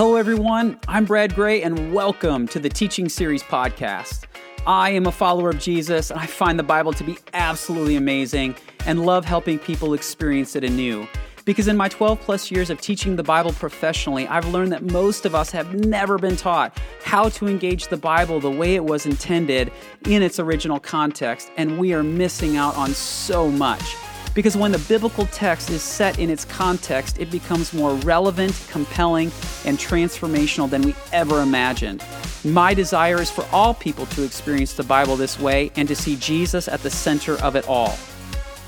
Hello, everyone. I'm Brad Gray, and welcome to the Teaching Series podcast. I am a follower of Jesus, and I find the Bible to be absolutely amazing and love helping people experience it anew. Because in my 12 plus years of teaching the Bible professionally, I've learned that most of us have never been taught how to engage the Bible the way it was intended in its original context, and we are missing out on so much. Because when the biblical text is set in its context, it becomes more relevant, compelling, and transformational than we ever imagined. My desire is for all people to experience the Bible this way and to see Jesus at the center of it all.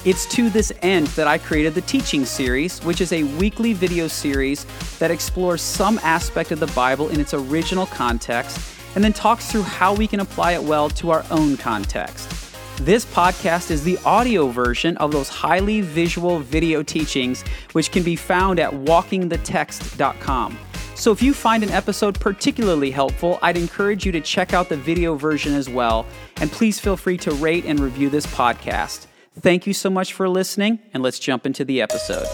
It's to this end that I created the Teaching Series, which is a weekly video series that explores some aspect of the Bible in its original context and then talks through how we can apply it well to our own context. This podcast is the audio version of those highly visual video teachings, which can be found at walkingthetext.com. So if you find an episode particularly helpful, I'd encourage you to check out the video version as well. And please feel free to rate and review this podcast. Thank you so much for listening, and let's jump into the episode.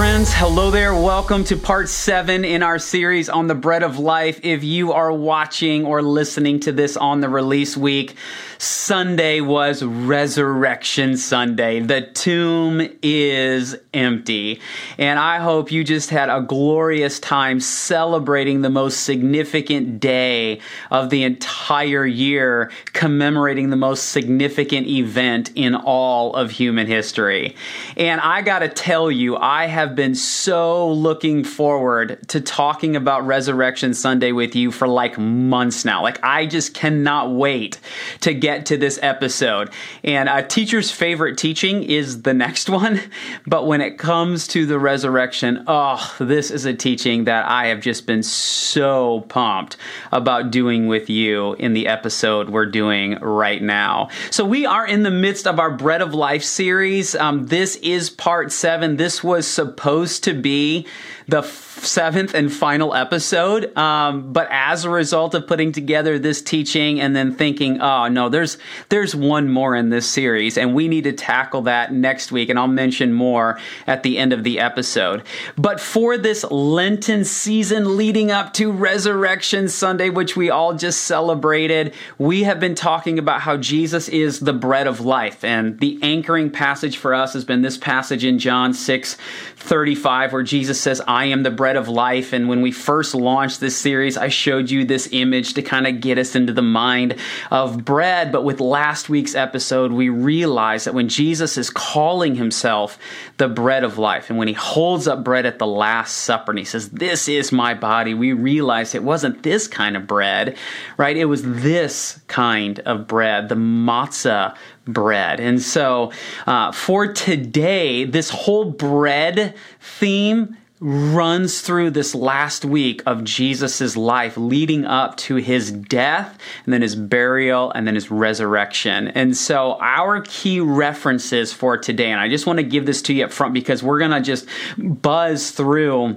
Friends, hello there. Welcome to part seven in our series on the bread of life. If you are watching or listening to this on the release week, Sunday was Resurrection Sunday. The tomb is empty. And I hope you just had a glorious time celebrating the most significant day of the entire year, commemorating the most significant event in all of human history. And I got to tell you, I have been so looking forward to talking about Resurrection Sunday with you for like months now. Like, I just cannot wait to get get to this episode. And a teacher's favorite teaching is the next one. But when it comes to the resurrection, oh, this is a teaching that I have just been so pumped about doing with you in the episode we're doing right now. So we are in the midst of our Bread of Life series. Um, this is part seven. This was supposed to be the seventh and final episode. Um, but as a result of putting together this teaching and then thinking, oh no, there's there's one more in this series, and we need to tackle that next week, and I'll mention more at the end of the episode. But for this Lenten season leading up to Resurrection Sunday, which we all just celebrated, we have been talking about how Jesus is the bread of life, and the anchoring passage for us has been this passage in John six thirty five, where Jesus says, "I am the bread." bread of life. And when we first launched this series, I showed you this image to kind of get us into the mind of bread. But with last week's episode, we realized that when Jesus is calling himself the bread of life, and when he holds up bread at the Last Supper and he says, This is my body, we realized it wasn't this kind of bread, right? It was this kind of bread, the matzah bread. And so uh, for today, this whole bread theme runs through this last week of Jesus' life leading up to his death and then his burial and then his resurrection. And so our key references for today, and I just want to give this to you up front because we're going to just buzz through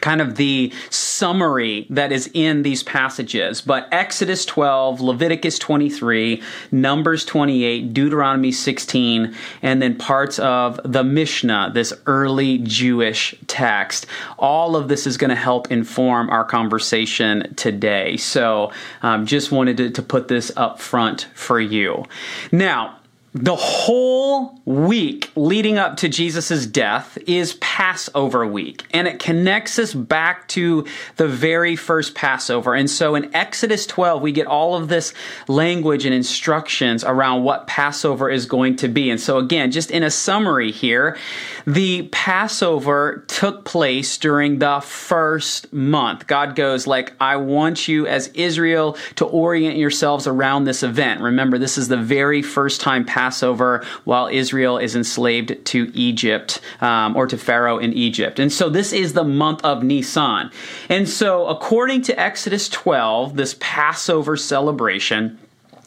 kind of the summary that is in these passages. But Exodus 12, Leviticus 23, Numbers 28, Deuteronomy 16, and then parts of the Mishnah, this early Jewish text. All of this is going to help inform our conversation today. So um, just wanted to, to put this up front for you. Now, the whole week leading up to Jesus' death is Passover week, and it connects us back to the very first Passover. And so in Exodus 12, we get all of this language and instructions around what Passover is going to be. And so, again, just in a summary here, the Passover took place during the first month. God goes, like, I want you as Israel to orient yourselves around this event. Remember, this is the very first time Passover Passover while Israel is enslaved to Egypt um, or to Pharaoh in Egypt. And so this is the month of Nisan. And so, according to Exodus 12, this Passover celebration,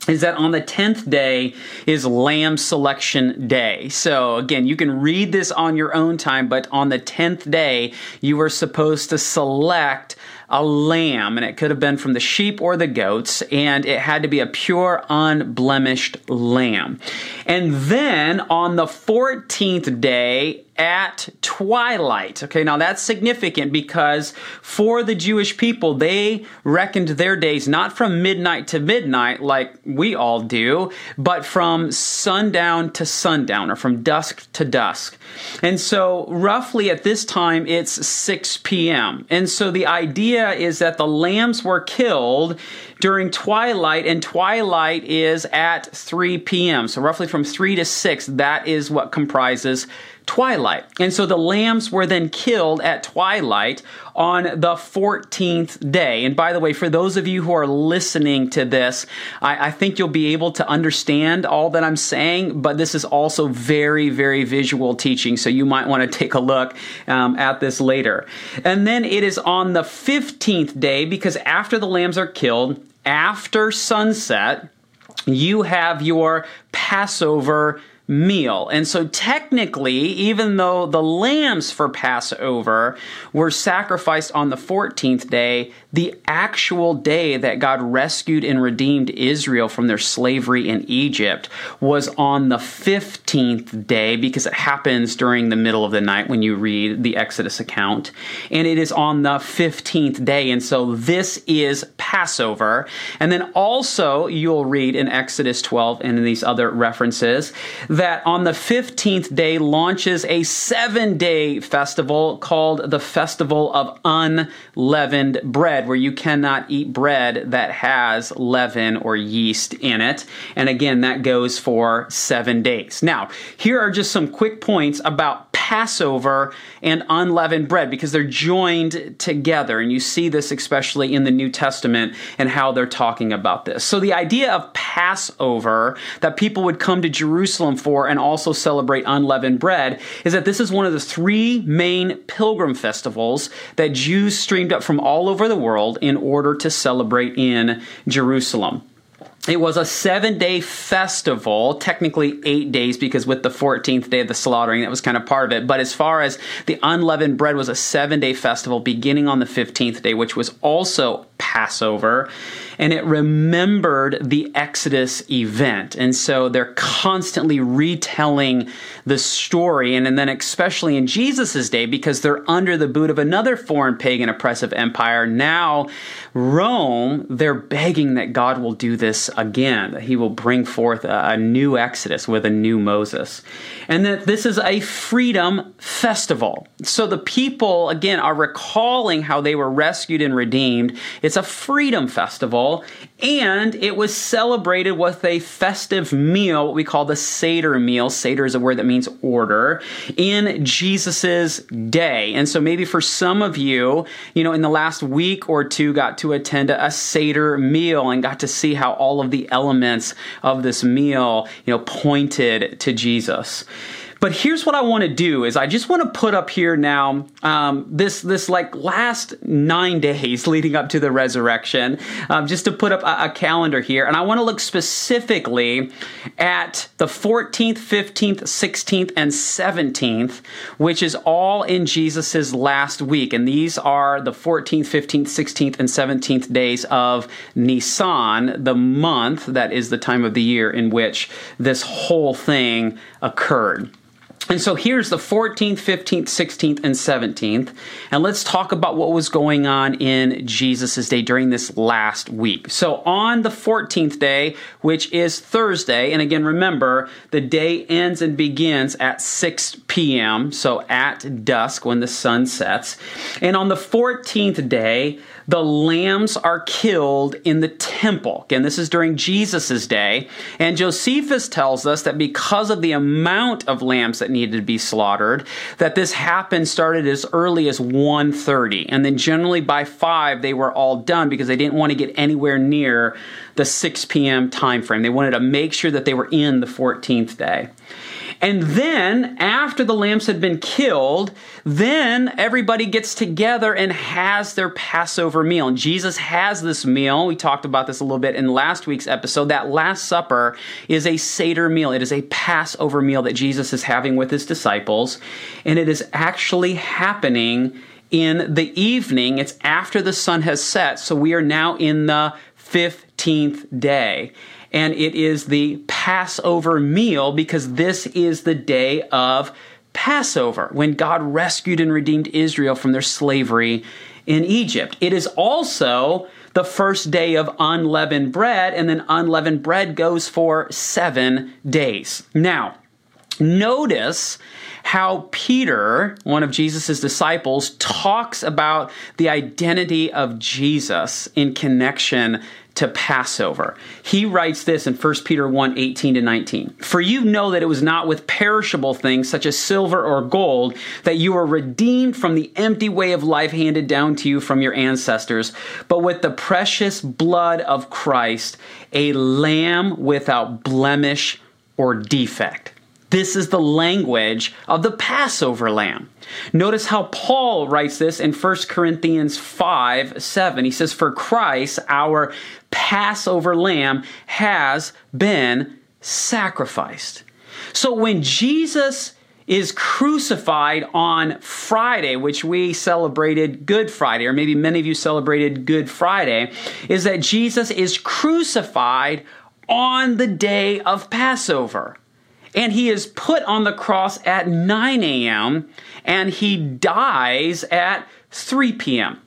is that on the 10th day is lamb selection day. So again, you can read this on your own time, but on the 10th day, you are supposed to select a lamb, and it could have been from the sheep or the goats, and it had to be a pure, unblemished lamb. And then on the 14th day, at twilight. Okay, now that's significant because for the Jewish people, they reckoned their days not from midnight to midnight like we all do, but from sundown to sundown or from dusk to dusk. And so, roughly at this time, it's 6 p.m. And so, the idea is that the lambs were killed during twilight, and twilight is at 3 p.m. So, roughly from 3 to 6, that is what comprises twilight. And so the lambs were then killed at twilight on the 14th day. And by the way, for those of you who are listening to this, I, I, think you'll be able to understand all that I'm saying, but this is also very, very visual teaching. So you might want to take a look um, at this later. And then it is on the 15th day, because after the lambs are killed, after sunset, you have your Passover meal. And so technically, even though the lambs for Passover were sacrificed on the 14th day, the actual day that God rescued and redeemed Israel from their slavery in Egypt was on the 15th day because it happens during the middle of the night when you read the Exodus account. And it is on the 15th day. And so this is Passover. And then also you'll read in Exodus 12 and in these other references that on the 15th day launches a seven day festival called the Festival of Unleavened Bread, where you cannot eat bread that has leaven or yeast in it. And again, that goes for seven days. Now, here are just some quick points about Passover and unleavened bread because they're joined together. And you see this especially in the New Testament and how they're talking about this. So, the idea of Passover that people would come to Jerusalem for and also celebrate unleavened bread is that this is one of the three main pilgrim festivals that Jews streamed up from all over the world in order to celebrate in Jerusalem. It was a seven day festival, technically eight days, because with the 14th day of the slaughtering, that was kind of part of it. But as far as the unleavened bread was a seven day festival beginning on the 15th day, which was also Passover and it remembered the Exodus event. And so they're constantly retelling the story. And, and then, especially in Jesus' day, because they're under the boot of another foreign pagan oppressive empire, now Rome, they're begging that God will do this again, that he will bring forth a, a new Exodus with a new Moses. And that this is a freedom festival. So the people, again, are recalling how they were rescued and redeemed. It's a freedom festival and it was celebrated with a festive meal, what we call the Seder meal. Seder is a word that means order, in Jesus's day. And so maybe for some of you, you know, in the last week or two, got to attend a Seder meal and got to see how all of the elements of this meal, you know, pointed to Jesus. But here's what I want to do is I just want to put up here now um, this this like last nine days leading up to the resurrection, um, just to put up a, a calendar here, and I want to look specifically at the 14th, 15th, 16th, and 17th, which is all in Jesus's last week, and these are the 14th, 15th, 16th, and 17th days of Nisan, the month that is the time of the year in which this whole thing occurred. And so here's the 14th, 15th, 16th, and 17th. And let's talk about what was going on in Jesus' day during this last week. So on the 14th day, which is Thursday, and again, remember, the day ends and begins at 6 p.m., so at dusk when the sun sets. And on the 14th day, the lambs are killed in the temple. Again, this is during Jesus' day. And Josephus tells us that because of the amount of lambs that needed to be slaughtered, that this happened started as early as 1.30. And then generally by 5, they were all done because they didn't want to get anywhere near the 6 p.m. time frame. They wanted to make sure that they were in the 14th day. And then, after the lambs had been killed, then everybody gets together and has their Passover meal. And Jesus has this meal. We talked about this a little bit in last week's episode. That Last Supper is a Seder meal, it is a Passover meal that Jesus is having with his disciples. And it is actually happening in the evening. It's after the sun has set. So we are now in the 15th day. And it is the Passover meal because this is the day of Passover when God rescued and redeemed Israel from their slavery in Egypt. It is also the first day of unleavened bread, and then unleavened bread goes for seven days. Now, notice how Peter, one of Jesus' disciples, talks about the identity of Jesus in connection to Passover. He writes this in 1 Peter 1 18 to 19. For you know that it was not with perishable things such as silver or gold that you were redeemed from the empty way of life handed down to you from your ancestors, but with the precious blood of Christ, a lamb without blemish or defect. This is the language of the Passover lamb. Notice how Paul writes this in 1 Corinthians 5 7. He says, For Christ, our Passover lamb, has been sacrificed. So when Jesus is crucified on Friday, which we celebrated Good Friday, or maybe many of you celebrated Good Friday, is that Jesus is crucified on the day of Passover and he is put on the cross at 9 a.m. and he dies at 3 p.m.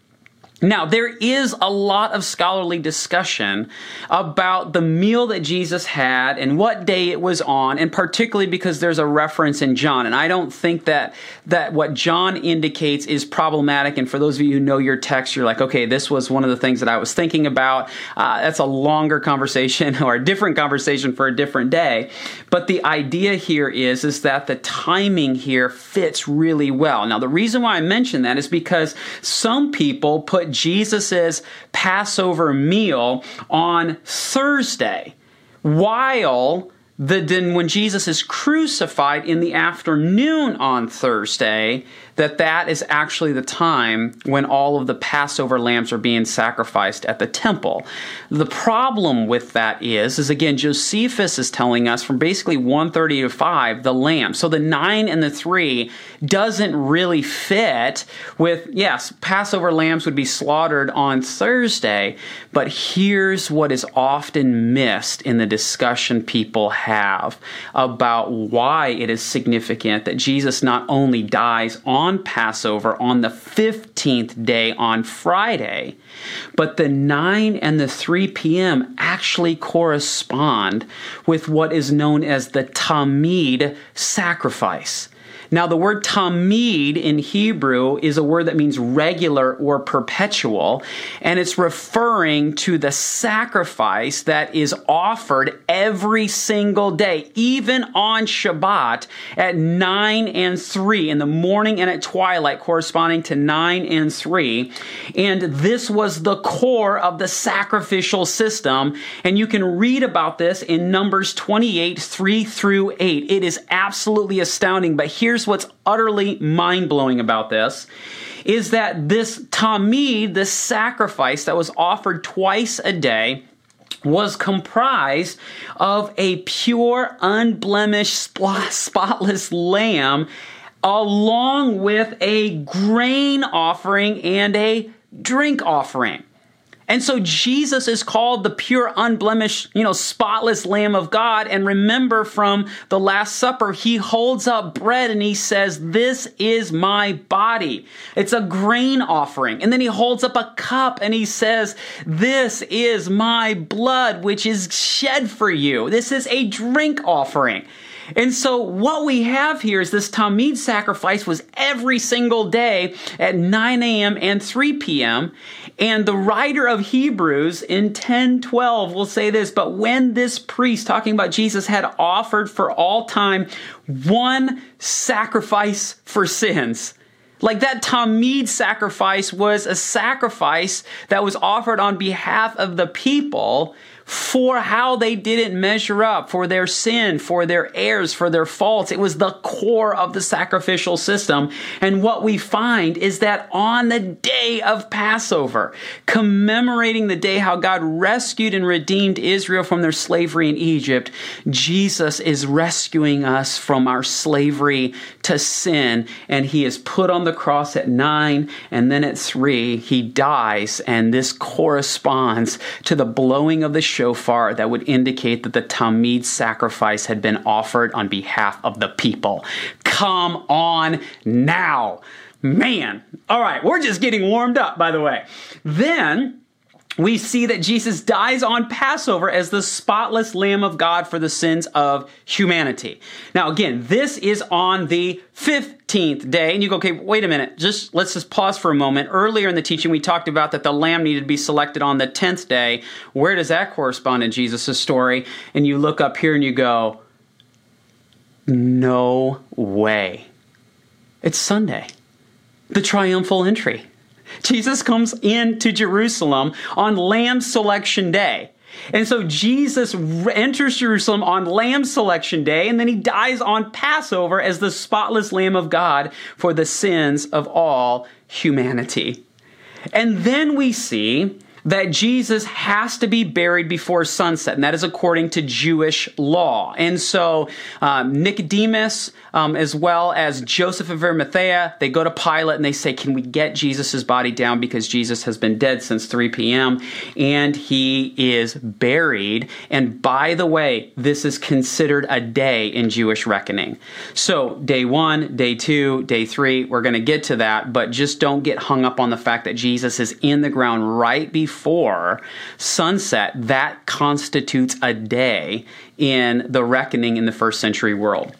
Now, there is a lot of scholarly discussion about the meal that Jesus had and what day it was on, and particularly because there's a reference in John. And I don't think that, that what John indicates is problematic. And for those of you who know your text, you're like, okay, this was one of the things that I was thinking about. Uh, that's a longer conversation or a different conversation for a different day. But the idea here is, is that the timing here fits really well. Now, the reason why I mention that is because some people put Jesus' Passover meal on Thursday, while the, when Jesus is crucified in the afternoon on Thursday, that that is actually the time when all of the Passover lambs are being sacrificed at the temple. The problem with that is, is again, Josephus is telling us from basically 130 to 5, the lamb. So the 9 and the 3 doesn't really fit with, yes, Passover lambs would be slaughtered on Thursday, but here's what is often missed in the discussion people have about why it is significant that Jesus not only dies on Passover on the 15th day on Friday. But the 9 and the 3 p.m. actually correspond with what is known as the Tamid sacrifice. Now, the word tamid in Hebrew is a word that means regular or perpetual, and it's referring to the sacrifice that is offered every single day, even on Shabbat at 9 and 3 in the morning and at twilight, corresponding to 9 and 3. And this was the core of the sacrificial system, and you can read about this in Numbers 28 3 through 8. It is absolutely astounding, but here's here's what's utterly mind blowing about this is that this tamid, this sacrifice that was offered twice a day, was comprised of a pure, unblemished, spotless lamb, along with a grain offering and a drink offering. And so Jesus is called the pure, unblemished, you know, spotless Lamb of God. And remember from the Last Supper, he holds up bread and he says, This is my body. It's a grain offering. And then he holds up a cup and he says, This is my blood, which is shed for you. This is a drink offering. And so what we have here is this Tamid sacrifice was every single day at 9 a.m. and 3 p.m. And the writer of Hebrews in 1012 will say this, but when this priest, talking about Jesus, had offered for all time one sacrifice for sins, like that Tamid sacrifice was a sacrifice that was offered on behalf of the people for how they didn't measure up, for their sin, for their errors, for their faults. It was the core of the sacrificial system. And what we find is that on the day of Passover, commemorating the day how God rescued and redeemed Israel from their slavery in Egypt, Jesus is rescuing us from our slavery to sin. And he is put on the cross at nine, and then at three, he dies. And this corresponds to the blowing of the shofar that would indicate that the Tamid sacrifice had been offered on behalf of the people. Come on now. Man. All right, we're just getting warmed up, by the way. Then we see that Jesus dies on Passover as the spotless Lamb of God for the sins of humanity. Now, again, this is on the 15th day. And you go, okay, wait a minute. Just let's just pause for a moment. Earlier in the teaching, we talked about that the lamb needed to be selected on the 10th day. Where does that correspond in Jesus' story? And you look up here and you go, no way. It's Sunday, the triumphal entry. Jesus comes into Jerusalem on Lamb Selection Day. And so Jesus enters Jerusalem on Lamb Selection Day, and then he dies on Passover as the spotless Lamb of God for the sins of all humanity. And then we see that Jesus has to be buried before sunset, and that is according to Jewish law. And so um, Nicodemus, um, as well as Joseph of Arimathea, they go to Pilate and they say, Can we get Jesus' body down because Jesus has been dead since 3 p.m. and he is buried. And by the way, this is considered a day in Jewish reckoning. So, day one, day two, day three, we're going to get to that, but just don't get hung up on the fact that Jesus is in the ground right before sunset. That constitutes a day in the reckoning in the first century world.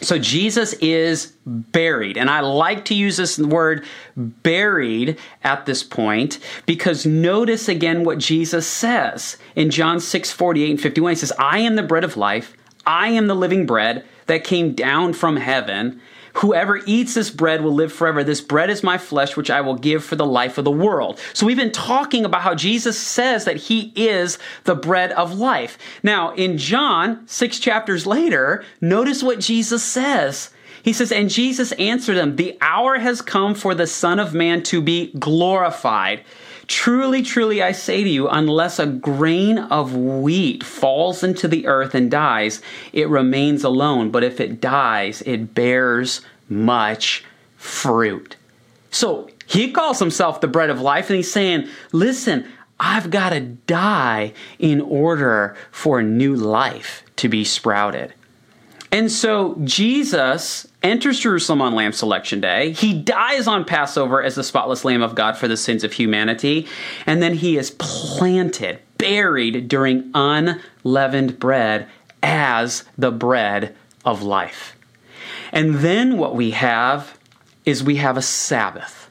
So Jesus is buried. And I like to use this word buried at this point because notice again what Jesus says in John 6 48 and 51. He says, I am the bread of life, I am the living bread that came down from heaven. Whoever eats this bread will live forever. This bread is my flesh, which I will give for the life of the world. So we've been talking about how Jesus says that he is the bread of life. Now, in John, six chapters later, notice what Jesus says. He says, And Jesus answered them, The hour has come for the Son of Man to be glorified. Truly, truly, I say to you, unless a grain of wheat falls into the earth and dies, it remains alone. But if it dies, it bears much fruit. So he calls himself the bread of life, and he's saying, Listen, I've got to die in order for new life to be sprouted. And so Jesus enters Jerusalem on Lamb Selection Day. He dies on Passover as the spotless Lamb of God for the sins of humanity. And then he is planted, buried during unleavened bread as the bread of life. And then what we have is we have a Sabbath.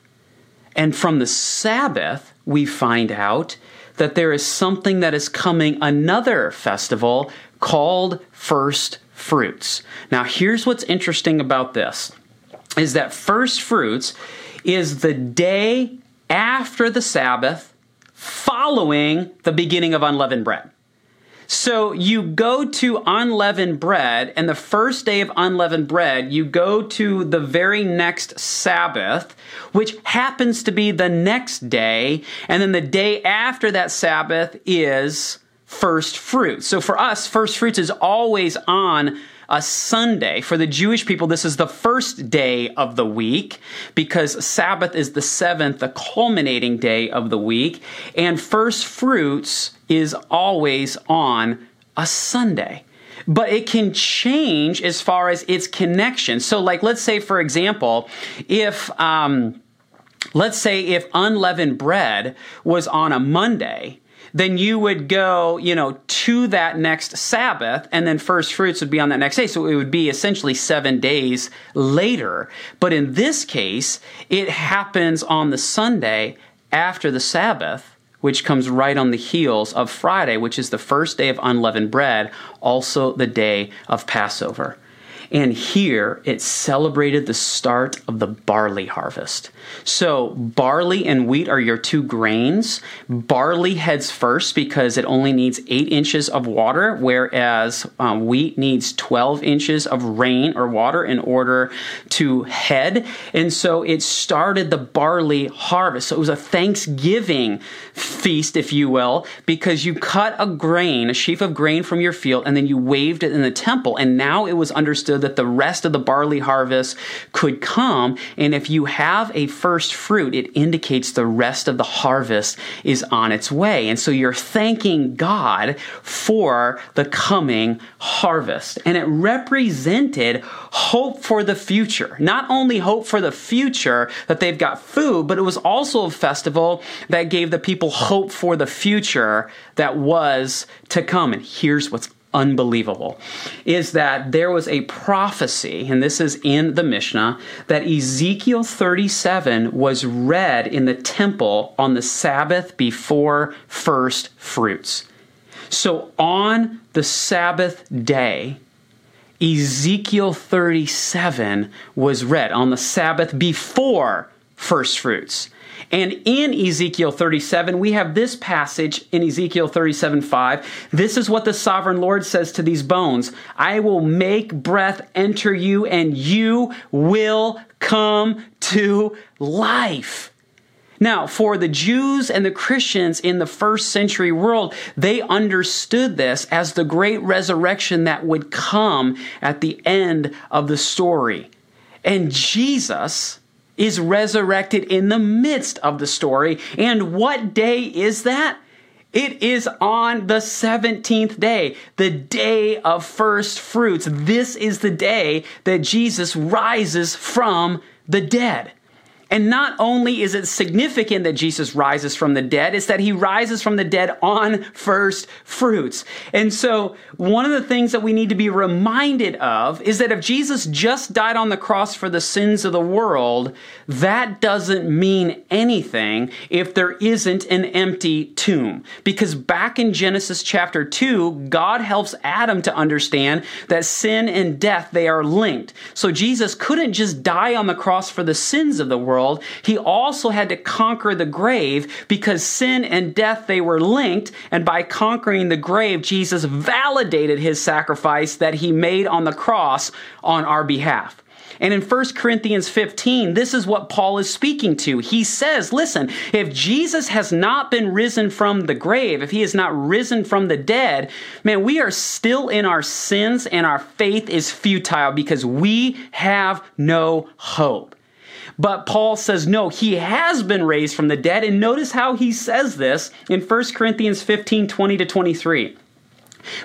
And from the Sabbath, we find out that there is something that is coming, another festival called First fruits. Now, here's what's interesting about this is that first fruits is the day after the Sabbath following the beginning of unleavened bread. So you go to unleavened bread, and the first day of unleavened bread, you go to the very next Sabbath, which happens to be the next day, and then the day after that Sabbath is first fruits. So for us, first fruits is always on a Sunday. For the Jewish people, this is the first day of the week because Sabbath is the seventh, the culminating day of the week. And first fruits is always on a Sunday but it can change as far as its connection. So, like, let's say, for example, if, um, let's say, if unleavened bread was on a Monday, then you would go, you know, to that next Sabbath, and then first fruits would be on that next day. So it would be essentially seven days later. But in this case, it happens on the Sunday after the Sabbath, which comes right on the heels of Friday, which is the first day of unleavened bread, also the day of Passover. And here it celebrated the start of the barley harvest. So, barley and wheat are your two grains. Barley heads first because it only needs eight inches of water, whereas um, wheat needs 12 inches of rain or water in order to head. And so it started the barley harvest. So, it was a Thanksgiving feast, if you will, because you cut a grain, a sheaf of grain from your field, and then you waved it in the temple. And now it was understood that the rest of the barley harvest could come. And if you have a first fruit, it indicates the rest of the harvest is on its way. And so you're thanking God for the coming harvest. And it represented hope for the future. Not only hope for the future that they've got food, but it was also a festival that gave the people hope for the future that was to come. And here's what's unbelievable is that there was a prophecy, and this is in the Mishnah, that Ezekiel 37 was read in the temple on the Sabbath before first fruits. So on the Sabbath day, Ezekiel 37 was read on the Sabbath before first fruits. And in Ezekiel 37, we have this passage in Ezekiel 37 5. This is what the sovereign Lord says to these bones I will make breath enter you, and you will come to life. Now, for the Jews and the Christians in the first century world, they understood this as the great resurrection that would come at the end of the story. And Jesus is resurrected in the midst of the story. And what day is that? It is on the 17th day, the day of first fruits. This is the day that Jesus rises from the dead. And not only is it significant that Jesus rises from the dead, it's that he rises from the dead on first fruits. And so, one of the things that we need to be reminded of is that if Jesus just died on the cross for the sins of the world, that doesn't mean anything if there isn't an empty tomb. Because back in Genesis chapter 2, God helps Adam to understand that sin and death they are linked. So Jesus couldn't just die on the cross for the sins of the world world, he also had to conquer the grave because sin and death they were linked and by conquering the grave Jesus validated his sacrifice that he made on the cross on our behalf. And in 1 Corinthians 15, this is what Paul is speaking to. He says, listen, if Jesus has not been risen from the grave, if he has not risen from the dead, man, we are still in our sins and our faith is futile because we have no hope. But Paul says, no, he has been raised from the dead. And notice how he says this in 1 Corinthians 15 20 to 23.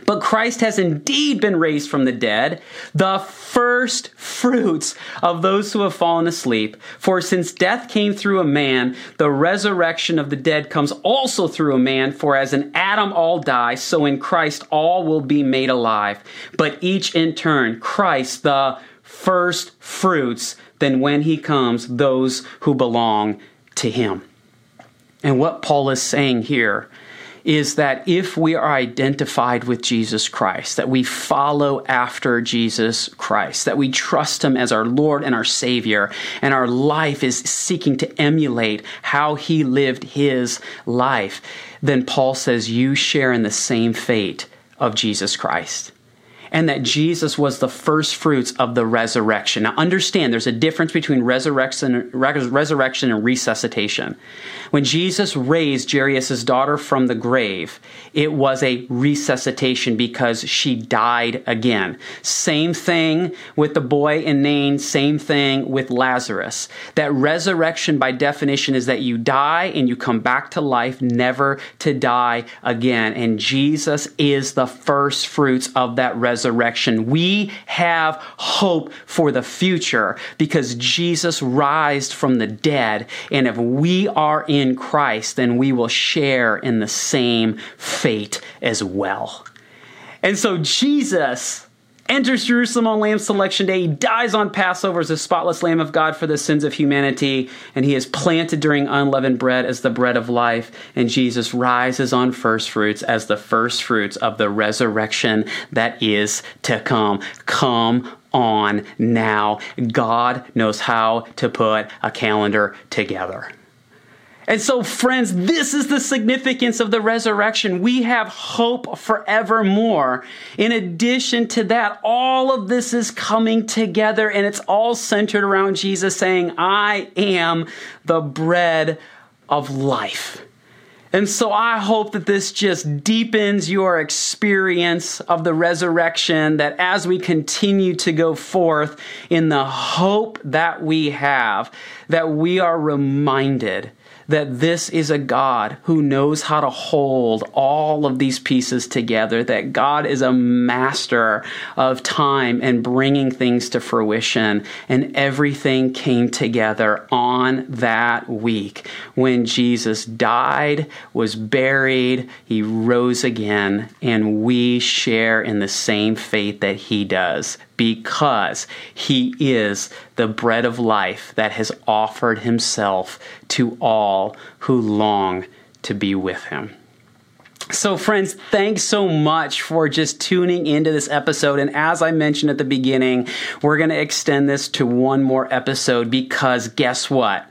But Christ has indeed been raised from the dead, the first fruits of those who have fallen asleep. For since death came through a man, the resurrection of the dead comes also through a man. For as in Adam all die, so in Christ all will be made alive. But each in turn, Christ the first fruits than when he comes those who belong to him. And what Paul is saying here is that if we are identified with Jesus Christ, that we follow after Jesus Christ, that we trust Him as our Lord and our Savior, and our life is seeking to emulate how He lived His life, then Paul says you share in the same fate of Jesus Christ and that Jesus was the first fruits of the resurrection. Now, understand there's a difference between resurrection, resurrection and resuscitation. When Jesus raised Jairus' daughter from the grave, it was a resuscitation because she died again. Same thing with the boy in Nain, same thing with Lazarus. That resurrection, by definition, is that you die and you come back to life, never to die again. And Jesus is the first fruits of that resurrection resurrection. We have hope for the future because Jesus rised from the dead. And if we are in Christ, then we will share in the same fate as well. And so Jesus enters Jerusalem on Lamb Selection Day. He dies on Passover as the spotless Lamb of God for the sins of humanity. And he is planted during unleavened bread as the bread of life. And Jesus rises on first fruits as the first fruits of the resurrection that is to come. Come on now. God knows how to put a calendar together. And so, friends, this is the significance of the resurrection. We have hope forevermore. In addition to that, all of this is coming together and it's all centered around Jesus saying, I am the bread of life. And so I hope that this just deepens your experience of the resurrection, that as we continue to go forth in the hope that we have, that we are reminded that this is a God who knows how to hold all of these pieces together, that God is a master of time and bringing things to fruition. And everything came together on that week when Jesus died, was buried, he rose again, and we share in the same faith that he does because he is the bread of life that has offered himself to all who long to be with him. So, friends, thanks so much for just tuning into this episode. And as I mentioned at the beginning, we're going to extend this to one more episode because guess what?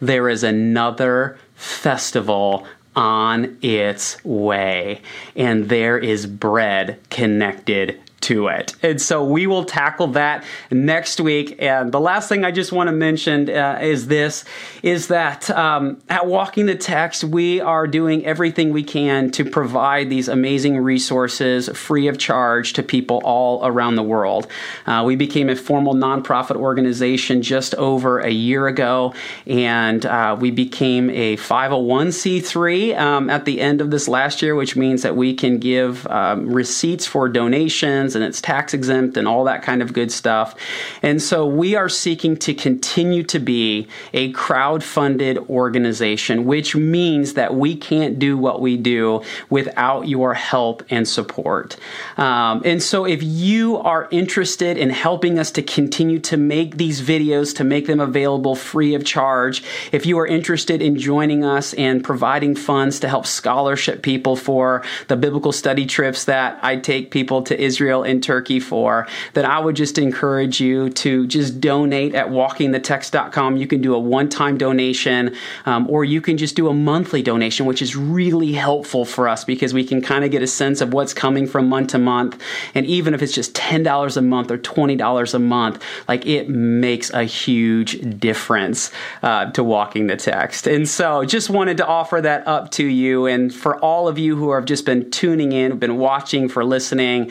There is another festival on its way, and there is bread connected to it. And so we will tackle that next week. And the last thing I just want to mention uh, is this is that um, at Walking the Text, we are doing everything we can to provide these amazing resources free of charge to people all around the world. Uh, we became a formal nonprofit organization just over a year ago, and uh, we became a 501c3 um, at the end of this last year, which means that we can give um, receipts for donations and it's tax exempt and all that kind of good stuff. And so we are seeking to continue to be a crowd funded organization, which means that we can't do what we do without your help and support. Um, and so if you are interested in helping us to continue to make these videos, to make them available free of charge, if you are interested in joining us and providing funds to help scholarship people for the biblical study trips that I take people to Israel in Turkey for, then I would just encourage you to just donate at walkingthetext.com. You can do a one time donation, um, or you can just do a monthly donation, which is really helpful for us because we can kind of get a sense of what's coming from month to month. And even if it's just $10 a month or $20 a month, like it makes a huge difference uh, to walking the text. And so just wanted to offer that up to you. And for all of you who have just been tuning in, been watching, for listening,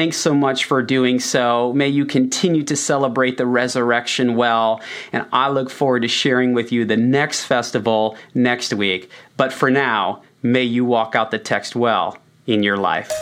Thanks so much for doing so. May you continue to celebrate the resurrection well. And I look forward to sharing with you the next festival next week. But for now, may you walk out the text well in your life.